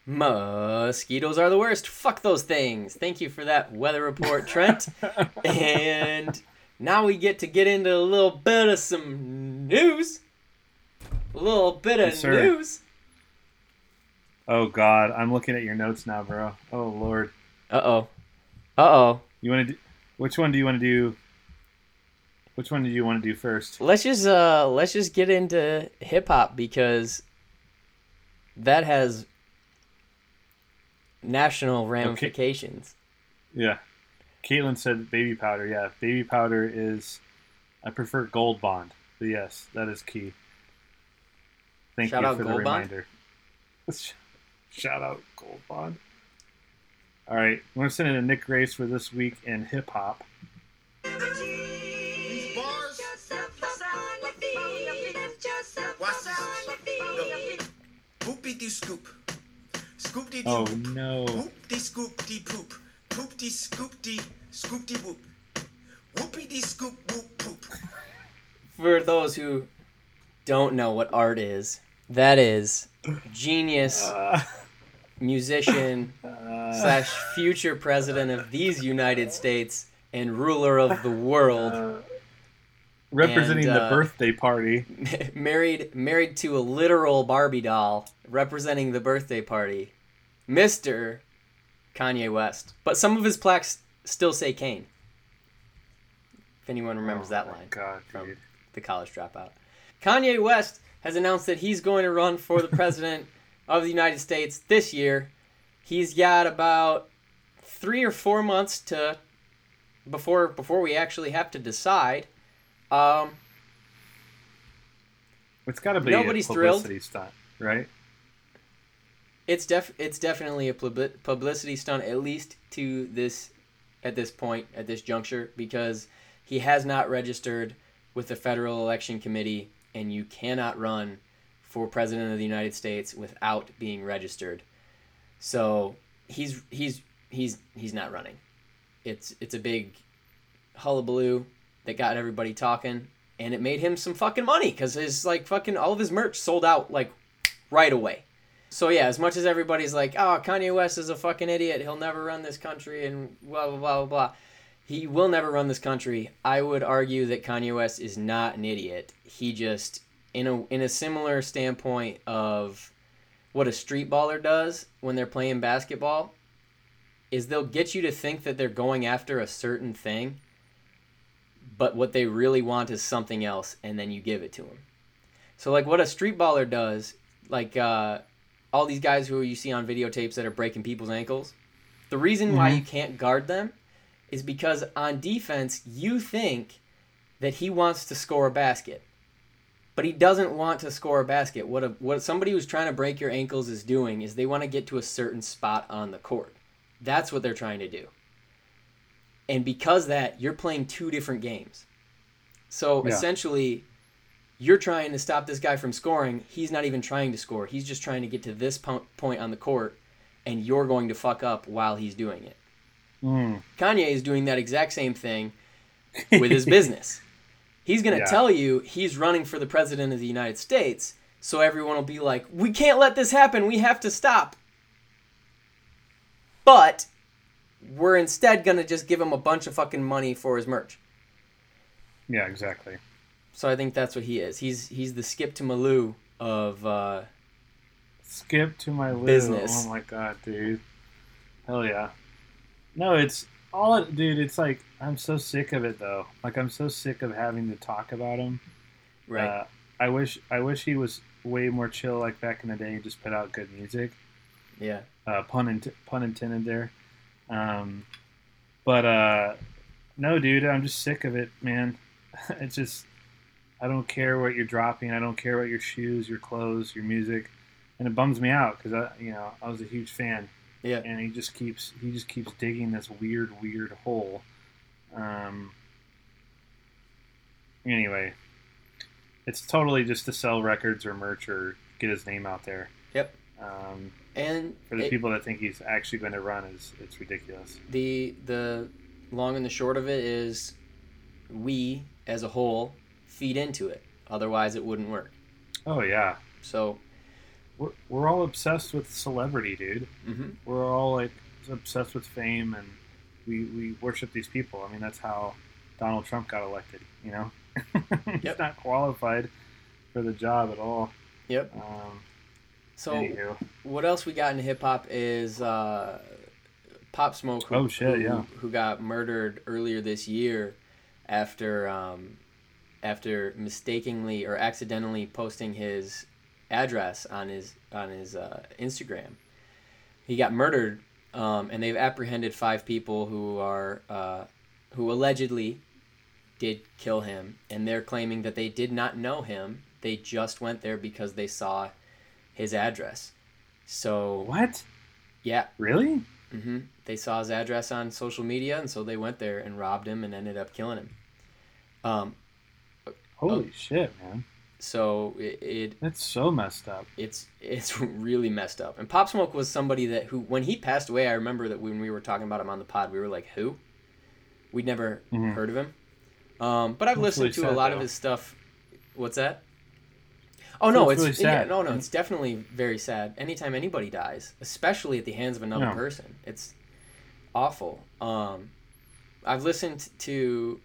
Mosquitoes are the worst. Fuck those things. Thank you for that weather report, [LAUGHS] Trent. and now we get to get into a little bit of some news. A little bit of Yes, news. Oh God, I'm looking at your notes now, bro. Oh Lord, Uh oh. Uh oh. you want to? do Which one do you want to do? Which one do you want to do first? Let's just uh let's just get into hip hop because that has national ramifications. Yeah. Caitlin said baby powder. Yeah, baby powder is. I prefer Gold Bond. But yes, that is key. Thank Shout you out for the Gold Bond. reminder. [LAUGHS] Shout out Gold Bond. All right, we're gonna send it to Nick Grace for this week in hip hop. Poopy dee scoop. Scoop dee dee Oh whoop. no! Whoop dee scoop dee poop. Poop dee scoop dee scoop dee whoop. Whoopie dee scoop whoop poop. For those who don't know what art is, that is genius Uh, musician [LAUGHS] uh, slash future president of these United States and ruler of the world, uh, representing And, the uh, birthday party. [LAUGHS] married married to a literal Barbie doll, representing the birthday party, Mister Kanye West. But some of his plaques still say Kane. If anyone remembers Oh that line God, from dude. the college dropout. Kanye West has announced that he's going to run for the [LAUGHS] president of the United States this year. He's got about three or four months to before before we actually have to decide. Um, It's got to be Nobody's a thrilled. publicity stunt, right? it's def it's definitely a publicity stunt at least to this at this point at this juncture because he has not registered with the federal election committee and you cannot run for president of the United States without being registered so he's he's he's he's not running it's it's a big hullabaloo that got everybody talking and it made him some fucking money because his like fucking all of his merch sold out like right away so yeah, as much as everybody's like, "Oh, Kanye West is a fucking idiot. He'll never run this country," and blah blah blah blah blah, he will never run this country. I would argue that Kanye West is not an idiot. He just, in a in a similar standpoint of what a street baller does when they're playing basketball, is they'll get you to think that they're going after a certain thing, but what they really want is something else, and then you give it to them. So like what a street baller does, like. uh all these guys who you see on videotapes that are breaking people's ankles. The reason why Mhm. you can't guard them is because on defense you think that he wants to score a basket. But he doesn't want to score a basket. What a, what somebody who's trying to break your ankles is doing is they want to get to a certain spot on the court. That's what they're trying to do. And because that, you're playing two different games. So Yeah. essentially, you're trying to stop this guy from scoring. He's not even trying to score. He's just trying to get to this point on the court, and you're going to fuck up while he's doing it. Mm. Kanye is doing that exact same thing [LAUGHS] with his business. He's going to Yeah. tell you he's running for the president of the United States, so everyone will be like, "We can't let this happen. We have to stop." But we're instead going to just give him a bunch of fucking money for his merch. Yeah, exactly. So I think that's what he is. He's he's the skip to my Lou of uh, Skip to my Lou. Business. Oh my god, dude. Hell yeah. No, it's all it, dude. It's like I'm so sick of it though. Like I'm so sick of having to talk about him. right. Uh, I wish I wish he was way more chill like back in the day and just put out good music. yeah. Uh, pun int- pun intended there. Um, but uh, no, dude, I'm just sick of it, man. [LAUGHS] it's just I don't care what you're dropping. I don't care about your shoes, your clothes, your music, and it bums me out because I, you know, I was a huge fan, Yeah. and he just keeps he just keeps digging this weird, weird hole. Um. Anyway, it's totally just to sell records or merch or get his name out there. Yep. Um, And for the it- people that think he's actually going to run, is it's ridiculous. the the long and the short of it is we as a whole feed into it otherwise it wouldn't work Oh yeah, so we're, we're all obsessed with celebrity, dude. mhm. We're all like obsessed with fame, and we we worship these people. I mean, that's how Donald Trump got elected. You know, [LAUGHS] he's Yep. not qualified for the job at all. yep Um, so anywho, what else we got in hip-hop is uh, pop smoke who, Oh, shit, who, yeah. who got murdered earlier this year after um, after mistakenly or accidentally posting his address on his on his uh, instagram he got murdered um, and they've apprehended five people who are uh, who allegedly did kill him, and they're claiming that they did not know him. They just went there because they saw his address. So What? yeah, Really? hmm They saw his address on social media, and so they went there and robbed him and ended up killing him. Um, Holy Oh. shit, man. so it, it That's so messed up. it's it's [LAUGHS] really messed up. And Pop Smoke was somebody that who when he passed away, I remember that when we were talking about him on the pod, we were like, "Who?" We'd never Mhm. heard of him. Um, but I've That's listened really to a sad, lot of his stuff. What's that? Oh no, it's it's, really yeah, no, no, it's definitely very sad. Anytime anybody dies, especially at the hands of another Yeah. person, it's awful. Um, I've listened to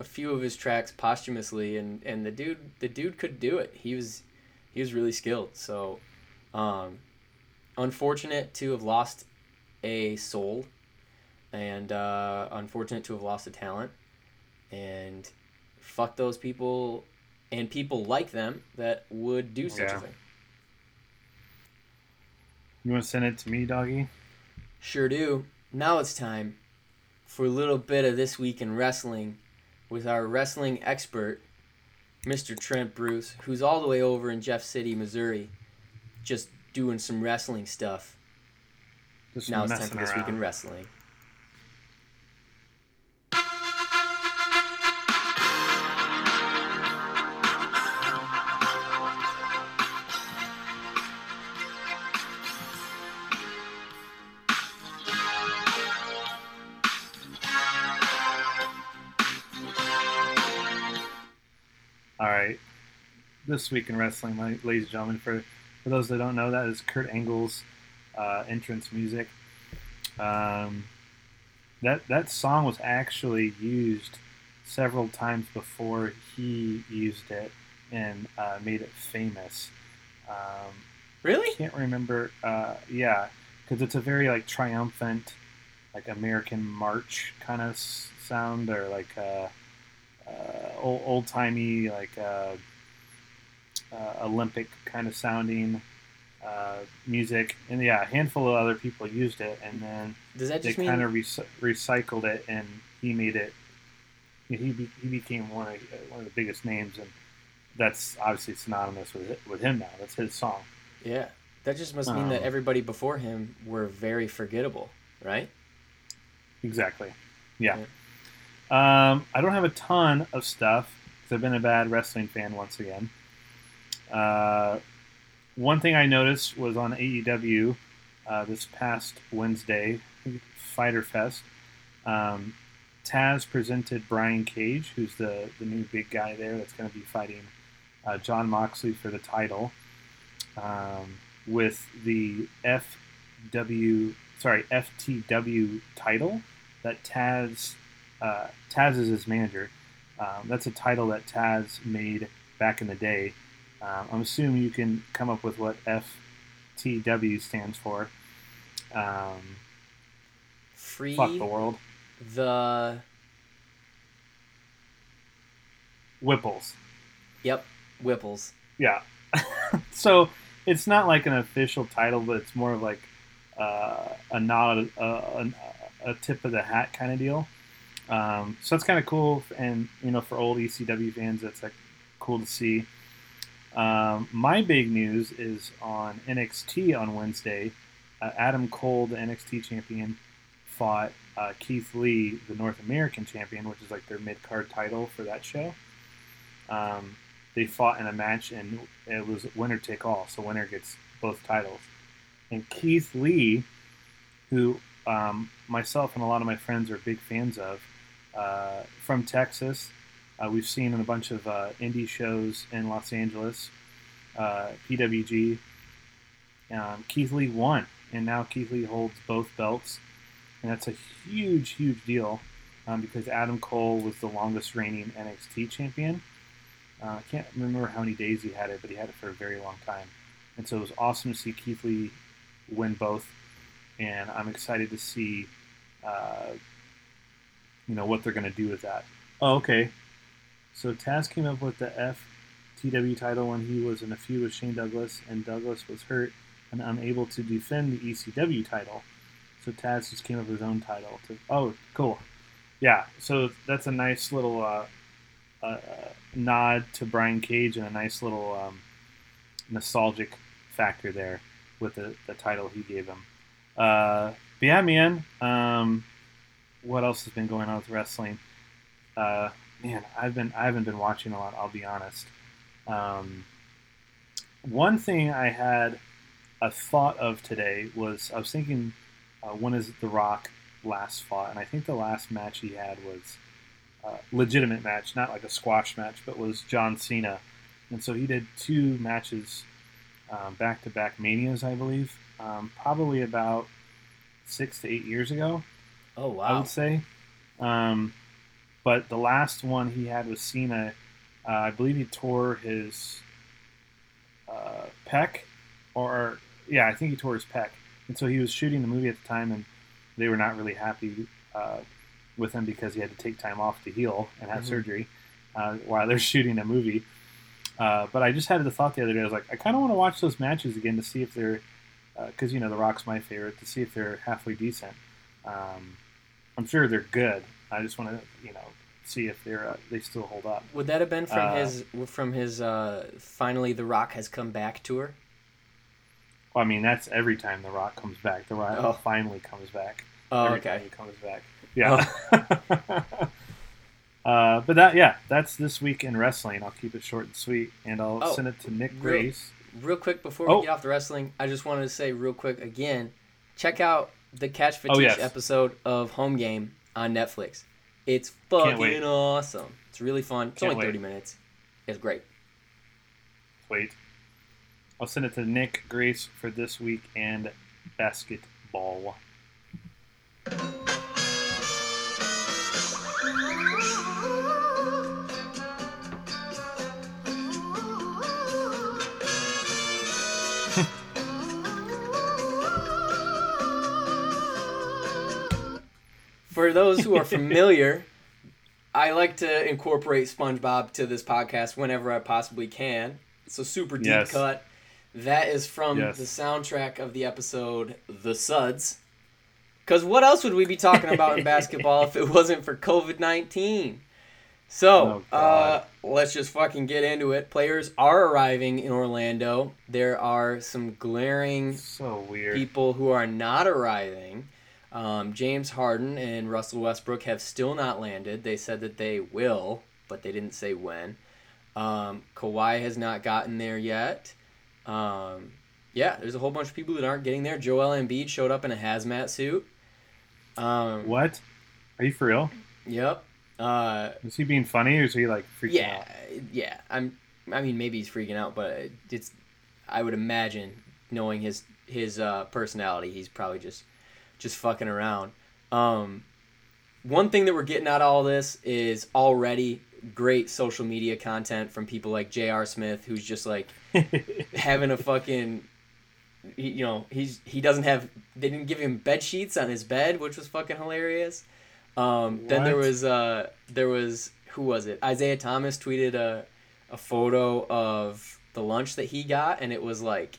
a few of his tracks posthumously, and, and the dude the dude could do it. He was he was really skilled. So, um, unfortunate to have lost a soul, and uh, unfortunate to have lost a talent, and fuck those people and people like them that would do such Yeah. a thing. You want to send it to me, doggy? Sure do. Now it's time for a little bit of this week in wrestling with our wrestling expert, Mr. Trent Bruce, who's all the way over in Jeff City, Missouri, just doing some wrestling stuff. Just Now it's time messing for this week in wrestling. This week in wrestling, la- ladies and gentlemen, for, for those that don't know, that is Kurt Angle's uh, entrance music. Um, that that song was actually used several times before he used it and uh, made it famous. Um, Really? can't remember. Uh, yeah, because it's a very like triumphant, like American march kind of s- sound, or like uh, uh, old old timey like uh, Olympic kind of sounding uh, music. And yeah, a handful of other people used it, and then Does that they just mean kind of rec- recycled it, and he made it. He be- he became one of uh, one of the biggest names, and that's obviously synonymous with with him now. That's his song. Yeah. That just must mean that Um, everybody before him were very forgettable, right? Exactly. Yeah. Um, I don't have a ton of stuff because I've been a bad wrestling fan once again. Uh, one thing I noticed was on AEW uh, this past Wednesday, Fighter Fest. Um, Taz presented Brian Cage, who's the, the new big guy there that's going to be fighting uh, Jon Moxley for the title, um, with the FW, sorry, FTW title that Taz, uh, Taz is his manager. Um, that's a title that Taz made back in the day. Um, I'm assuming you can come up with what FTW stands for. Um, Free fuck the world. the Whipples. yep, Whipples. Yeah. [LAUGHS] so it's not like an official title, but it's more of like uh, a nod, a, a, a tip of the hat kind of deal. Um, so that's kind of cool, and you know, for old ECW fans, that's like cool to see. Um, my big news is on NXT on Wednesday. Uh, Adam Cole, the NXT champion, fought uh, Keith Lee, the North American champion, which is like their mid card title for that show. Um, they fought in a match, and it was winner take all. So winner gets both titles. And Keith Lee, who um, myself and a lot of my friends are big fans of, uh, from Texas. Uh, we've seen in a bunch of uh, indie shows in Los Angeles, uh, PWG. Um, Keith Lee won, and now Keith Lee holds both belts, and that's a huge, huge deal um, because Adam Cole was the longest reigning NXT champion. Uh, I can't remember how many days he had it, but he had it for a very long time, and so it was awesome to see Keith Lee win both, and I'm excited to see, uh, you know, what they're going to do with that. Oh, okay. So Taz came up with the FTW title when he was in a feud with Shane Douglas, and Douglas was hurt and unable to defend the ECW title. So Taz just came up with his own title. To, oh, cool. Yeah, so that's a nice little uh, uh, nod to Brian Cage and a nice little um, nostalgic factor there with the, the title he gave him. Uh, but yeah, man. Um, what else has been going on with wrestling? Uh, man, I've been I haven't been watching a lot. I'll be honest. Um, one thing I had a thought of today was I was thinking, uh, when is The Rock last fought? And I think the last match he had was a legitimate match, not like a squash match, but was John Cena. And so he did two matches back to back manias, I believe, um, probably about six to eight years ago. Oh wow. I would say. Um, but the last one he had with Cena, uh, I believe he tore his uh, pec, or yeah, I think he tore his pec, and so he was shooting the movie at the time, and they were not really happy uh, with him because he had to take time off to heal and have Mhm. surgery uh, while they're [LAUGHS] shooting a movie. Uh, but I just had the thought the other day. I was like, I kind of want to watch those matches again to see if they're, because you know, The Rock's my favorite, to see if they're halfway decent. Um, I'm sure they're good. I just want to, you know, see if they're uh, they still hold up. Would that have been from Uh, his from his uh, finally The Rock has come back tour? Well, I mean, that's every time The Rock comes back. The Rock Oh. finally comes back. Oh, every time okay. he comes back. Yeah. [LAUGHS] uh, but that, yeah, that's this week in wrestling. I'll keep it short and sweet, and I'll Oh, send it to Nick real- Grace. Real quick before Oh. we get off the wrestling, I just wanted to say real quick again, check out the Catch Fatigue Oh, yes. episode of Home Game on Netflix. It's fucking awesome. It's really fun. It's Can't only wait. 30 minutes. It's great. Wait. I'll send it to Nick Grace for this week and basketball. For those who are [LAUGHS] familiar, I like to incorporate SpongeBob to this podcast whenever I possibly can. It's a super deep Yes. cut. That is from Yes. the soundtrack of the episode The Suds. Because what else would we be talking about in [LAUGHS] basketball if it wasn't for COVID 19? So, Oh, uh, let's just fucking get into it. Players are arriving in Orlando. There are some glaring So weird. people who are not arriving. Um, James Harden and Russell Westbrook have still not landed. They said that they will, but they didn't say when. Um, Kawhi has not gotten there yet. Um, yeah, there's a whole bunch of people that aren't getting there. Joel Embiid showed up in a hazmat suit. Um, What? Are you for real? Yep. Uh, Is he being funny or is he like freaking yeah, out? yeah. I'm. I mean, maybe he's freaking out, but it's. I would imagine, knowing his his uh, personality, he's probably just just fucking around. Um, one thing that we're getting out of all this is already great social media content from people like J.R. Smith, who's just like [LAUGHS] having a fucking. You know, he's he doesn't have. They didn't give him bed sheets on his bed, which was fucking hilarious. Um, then there was uh, there was who was it? Isaiah Thomas tweeted a a photo of the lunch that he got, and it was like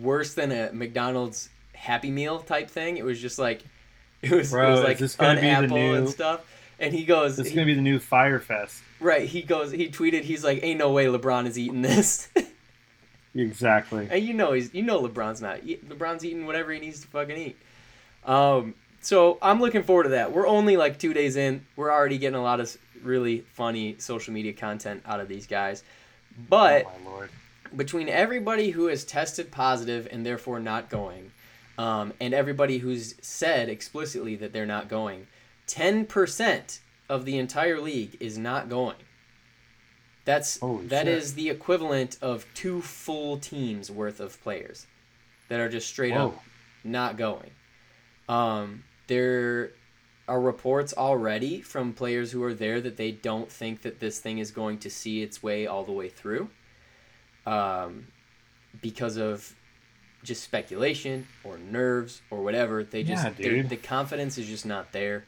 worse than a McDonald's Happy Meal type thing. It was just like [LAUGHS] it was, Bro, it was like this an be the apple and stuff. And he goes, This is he- gonna be the new Fyre Fest. right? He goes, he tweeted, he's like, "Ain't no way LeBron is eating this." [LAUGHS] Exactly. And you know he's you know LeBron's not LeBron's eating whatever he needs to fucking eat. Um, so I'm looking forward to that. We're only like two days in. We're already getting a lot of really funny social media content out of these guys. But oh my lord. between everybody who has tested positive and therefore not going, um, and everybody who's said explicitly that they're not going, ten percent of the entire league is not going. That's Holy that is the equivalent of two full teams worth of players that are just straight up not going. Um, there are reports already from players who are there that they don't think that this thing is going to see its way all the way through um, because of just speculation or nerves or whatever. They just Yeah, the confidence is just not there.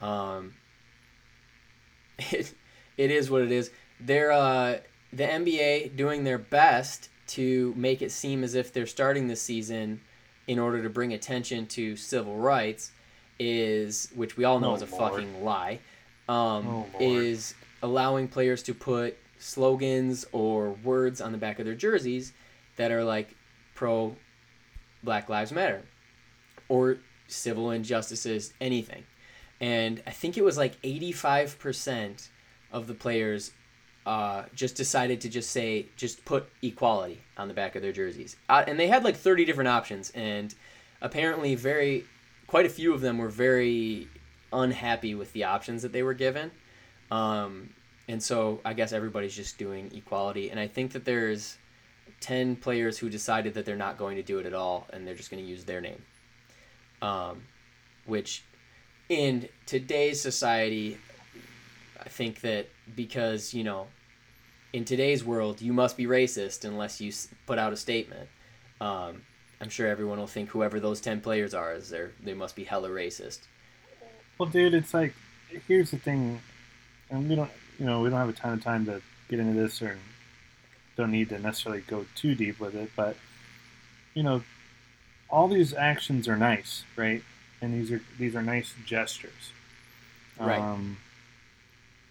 Um, [LAUGHS] it, it is what it is. They're uh, the NBA doing their best to make it seem as if they're starting the season in order to bring attention to civil rights is which we all know Oh, is a Lord. fucking lie um, Oh, is allowing players to put slogans or words on the back of their jerseys that are like pro black lives matter or civil injustices anything. And i think it was like 85% of the players uh, just decided to just say just put equality on the back of their jerseys. Uh, and they had like 30 different options and apparently very quite a few of them were very unhappy with the options that they were given. Um, and so i guess everybody's just doing equality and i think that there's 10 players who decided that they're not going to do it at all and they're just going to use their name. Um, which in today's society i think that because you know in today's world you must be racist unless you put out a statement. Um, i'm sure everyone will think whoever those 10 players are is they they must be hella racist. Well, dude, it's like here's the thing, and we don't, you know, we don't have a ton of time to get into this, or don't need to necessarily go too deep with it. But you know, all these actions are nice, right? And these are these are nice gestures, Right. Um,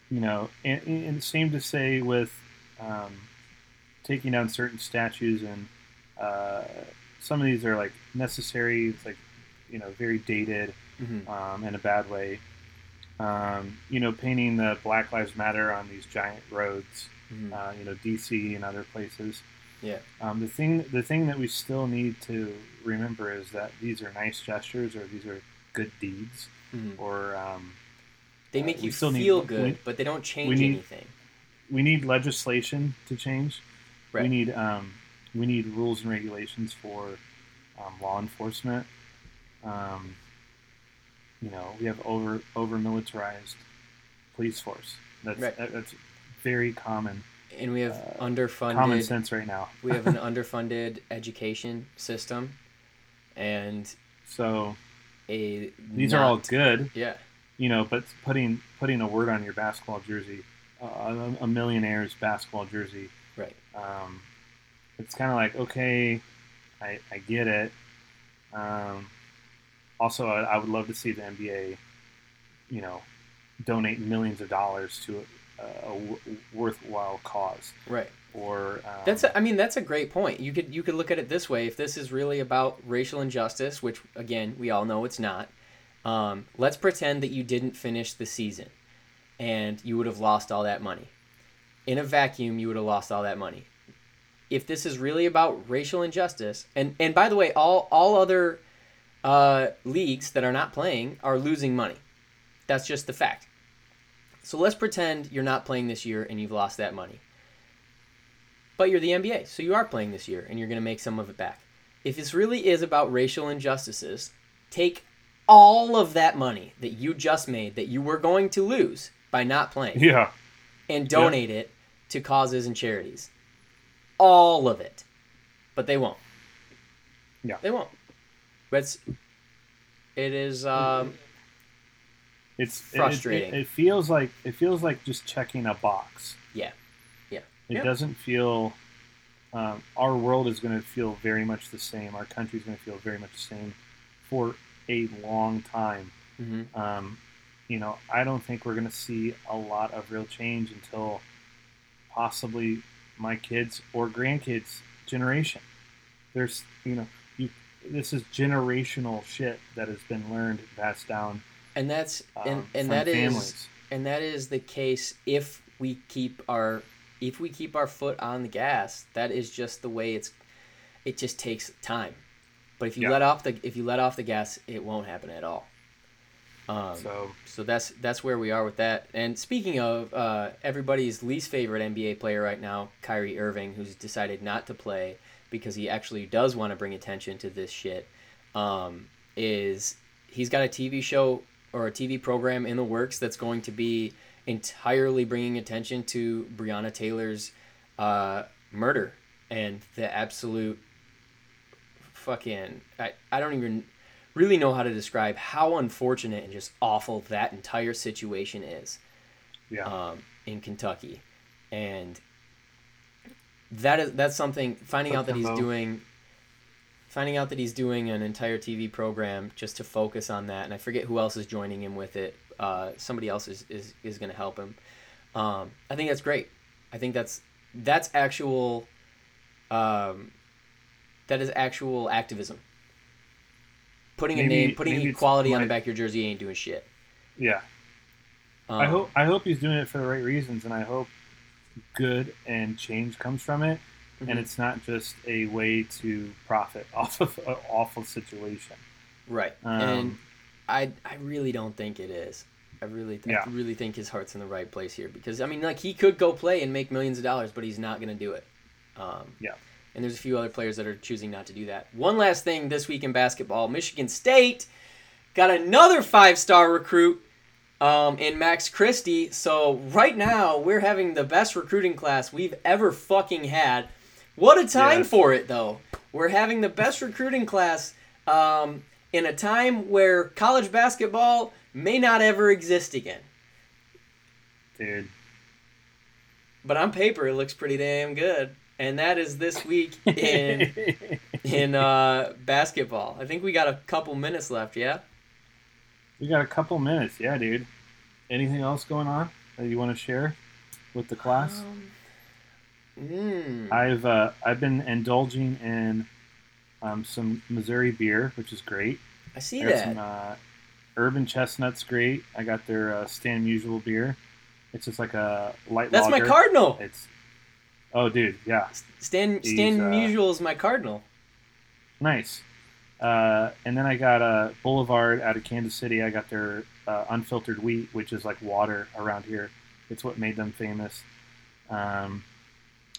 you know, and, and same to say with um, taking down certain statues, and uh, some of these are like necessary. It's like you know, very dated mm-hmm. um, in a bad way. Um, you know, painting the Black Lives Matter on these giant roads, Mm-hmm. uh, you know, DC and other places. Yeah. Um, the thing, the thing that we still need to remember is that these are nice gestures, or these are good deeds, Mhm. or um, they Uh, make we you still need- feel we- good but they don't change need- anything we need legislation to change. We need um, we need rules and regulations for um, law enforcement. Um, you know, we have over over militarized police force. That's Right. that- that's very common and we have uh, underfunded common sense right now. we have an [LAUGHS] underfunded education system and So a these are all good, yeah you know, but putting putting a word on your basketball jersey, uh, a, a millionaire's basketball jersey, right um, it's kind of like okay, I, I get it. Um, also, I, I would love to see the NBA, you know, donate millions of dollars to a, w- worthwhile cause. right Or um, That's a, I mean that's a great point. You could you could look at it this way: if this is really about racial injustice, which again we all know it's not, um, let's pretend that you didn't finish the season, and you would have lost all that money. In a vacuum, you would have lost all that money. If this is really about racial injustice, and and by the way, all all other uh, leagues that are not playing are losing money. That's just the fact. So let's pretend you're not playing this year and you've lost that money. But you're the NBA, so you are playing this year and you're going to make some of it back. If this really is about racial injustices, take all of that money that you just made that you were going to lose by not playing yeah, and donate it to causes and charities. All of it. But they won't. Yeah. They won't. But it is um, it's it- it- Frustrating. It, it feels like it feels like just checking a box. yeah. Yeah. It doesn't feel. Um, our world is going to feel very much the same. Our country is going to feel very much the same for a long time. hmm Um, you know, I don't think we're going to see a lot of real change until possibly my kids or grandkids generation. There's, you know, you, this is generational shit that has been learned, and passed down, And that's um, and and that is families. and that is the case if we keep our if we keep our foot on the gas that is just the way it's it just takes time but if you Yeah. let off the if you let off the gas it won't happen at all um, so, So that's that's where we are with that and speaking of uh, everybody's least favorite nba player right now kyrie irving who's decided not to play because he actually does want to bring attention to this shit um, is he's got a tv show or a TV program in the works that's going to be entirely bringing attention to Breonna Taylor's uh, murder and the absolute fucking I, I don't even really know how to describe how unfortunate and just awful that entire situation is yeah, um, in Kentucky, and that is that's something. Finding out that he's doing, finding out that he's doing an entire TV program just to focus on that, and I forget who else is joining him with it. Uh, somebody else is is, is going to help him. Um, I think that's great. I think that's that's actual. Um, that is actual activism. Putting a name, putting maybe equality on the back of your jersey ain't doing shit. Yeah. Um, I hope I hope he's doing it for the right reasons, and I hope good and change comes from it, Mhm. and it's not just a way to profit [LAUGHS] off of an awful situation. Right. Um, and I I really don't think it is. I really Yeah. I really think his heart's in the right place here because I mean like he could go play and make millions of dollars, but he's not going to do it. Um, Yeah. And there's a few other players that are choosing not to do that. One last thing this week in basketball, Michigan State got another five-star recruit um, in Max Christie. So right now we're having the best recruiting class we've ever fucking had. What a time Yes. for it though. We're having the best recruiting class um, in a time where college basketball may not ever exist again. Dude, But on paper, it looks pretty damn good. And that is this week in [LAUGHS] in uh, basketball. I think we got a couple minutes left. Yeah. we got a couple minutes. Yeah, dude. Anything else going on that you want to share with the class? Um, mm, I've uh, I've been indulging in um, some Missouri beer, which is great. I see I that. some uh, Urban Chestnut's great. I got their uh, Stan Musial beer. It's just like a light That's my cardinal. It's oh, dude, yeah, Stan He's, Stan uh, Musial is my cardinal. nice. Uh, and then I got a Boulevard out of Kansas City. I got their uh, unfiltered wheat, which is like water around here. It's what made them famous. Um,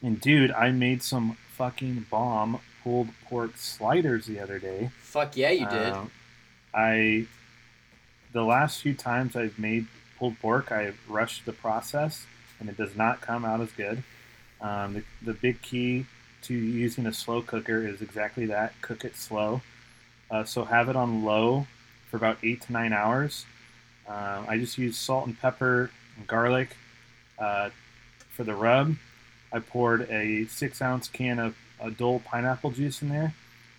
and dude, I made some fucking bomb pulled pork sliders the other day. Fuck yeah, you did. Um, I the last few times I've made pulled pork, I rushed the process, and it does not come out as good. Um, the, the big key to using a slow cooker is exactly that: cook it slow. Uh, so have it on low for about eight to nine hours. Um, I just use salt and pepper and garlic uh, for the rub. I poured a six ounce can of Dole pineapple juice in there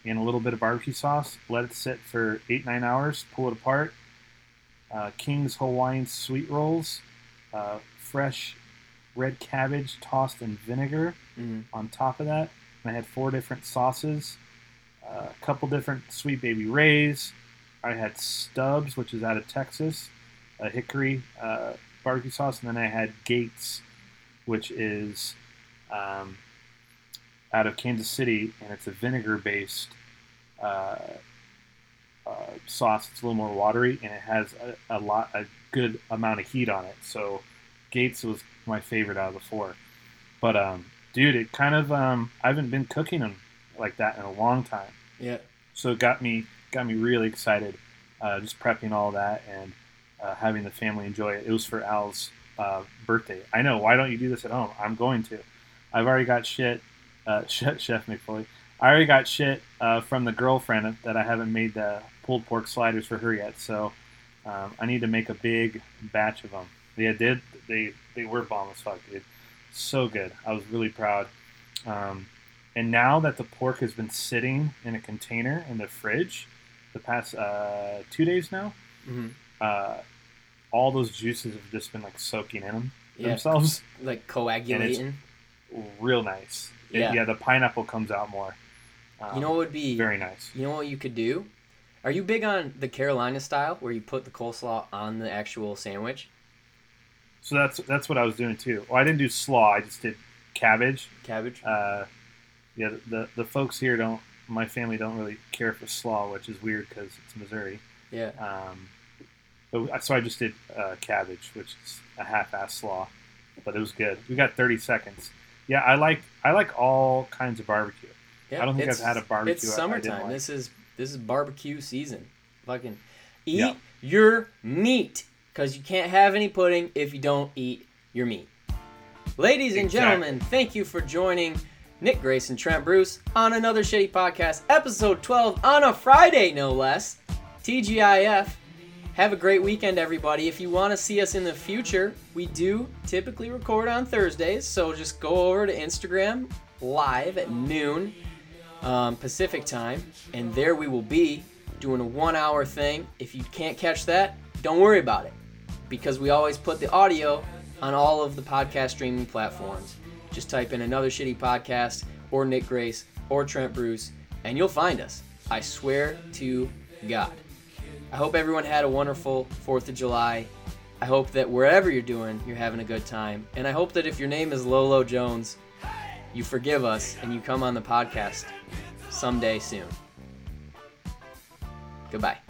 and a little bit of barbecue sauce. Let it sit for eight nine hours. Pull it apart. Uh, King's Hawaiian sweet rolls, uh, fresh red cabbage tossed in vinegar Mhm. on top of that. And I had four different sauces, uh, a couple different Sweet Baby Ray's. I had Stubb's, which is out of Texas, a hickory uh, barbecue sauce, and then I had Gates, which is um, out of Kansas City, and it's a vinegar-based uh, uh, sauce. It's a little more watery, and it has a, a lot, a good amount of heat on it. So Gates was my favorite out of the four. But um, dude, it kind of um, I haven't been cooking them like that in a long time, Yeah. so it got me got me really excited. Uh, just prepping all that and uh, having the family enjoy it. It was for Al's uh, birthday. I know. Why don't you do this at home? I'm going to. I've already got shit. Uh, [LAUGHS] Chef, Chef McFoley. I already got shit uh, from the girlfriend that I haven't made the pulled pork sliders for her yet. So um, I need to make a big batch of them. Yeah, did they? They were bomb as fuck, dude. So good. I was really proud. Um, and now that the pork has been sitting in a container in the fridge the past uh, two days now, hmm uh, all those juices have just been like soaking in them Yeah. themselves. [LAUGHS] Like coagulating. Real nice. It- Yeah. yeah, the pineapple comes out more. Um, you know what would be very nice. You know what you could do? Are you big on the Carolina style where you put the coleslaw on the actual sandwich? So that's that's what I was doing too. Well, I didn't do slaw. I just did cabbage. Cabbage? Uh, yeah, the the folks here don't. My family don't really care for slaw, which is weird because it's Missouri. yeah. Um, but, so I just did uh, cabbage, which is a half-ass slaw, but it was good. We got 30 seconds. Yeah, I like I like all kinds of barbecue. yeah. I don't think I've had a barbecue It's summertime. like. This is this is barbecue season. Fucking eat Yeah. your meat because you can't have any pudding if you don't eat your meat. Ladies and Exactly. gentlemen, thank you for joining Nick Grace and Trent Bruce on another Shitty Podcast, episode 12 on a Friday, no less. TGIF. Have a great weekend, everybody. If you want to see us in the future, we do typically record on Thursdays, so just go over to Instagram live at noon um, Pacific time, and there we will be doing a one-hour thing. If you can't catch that, don't worry about it, because we always put the audio on all of the podcast streaming platforms. Just type in another shitty podcast or Nick Grace or Trent Bruce, and you'll find us. I swear to God. I hope everyone had a wonderful 4th of July. I hope that wherever you're doing, you're having a good time. And I hope that if your name is Lolo Jones, you forgive us and you come on the podcast someday soon. Goodbye.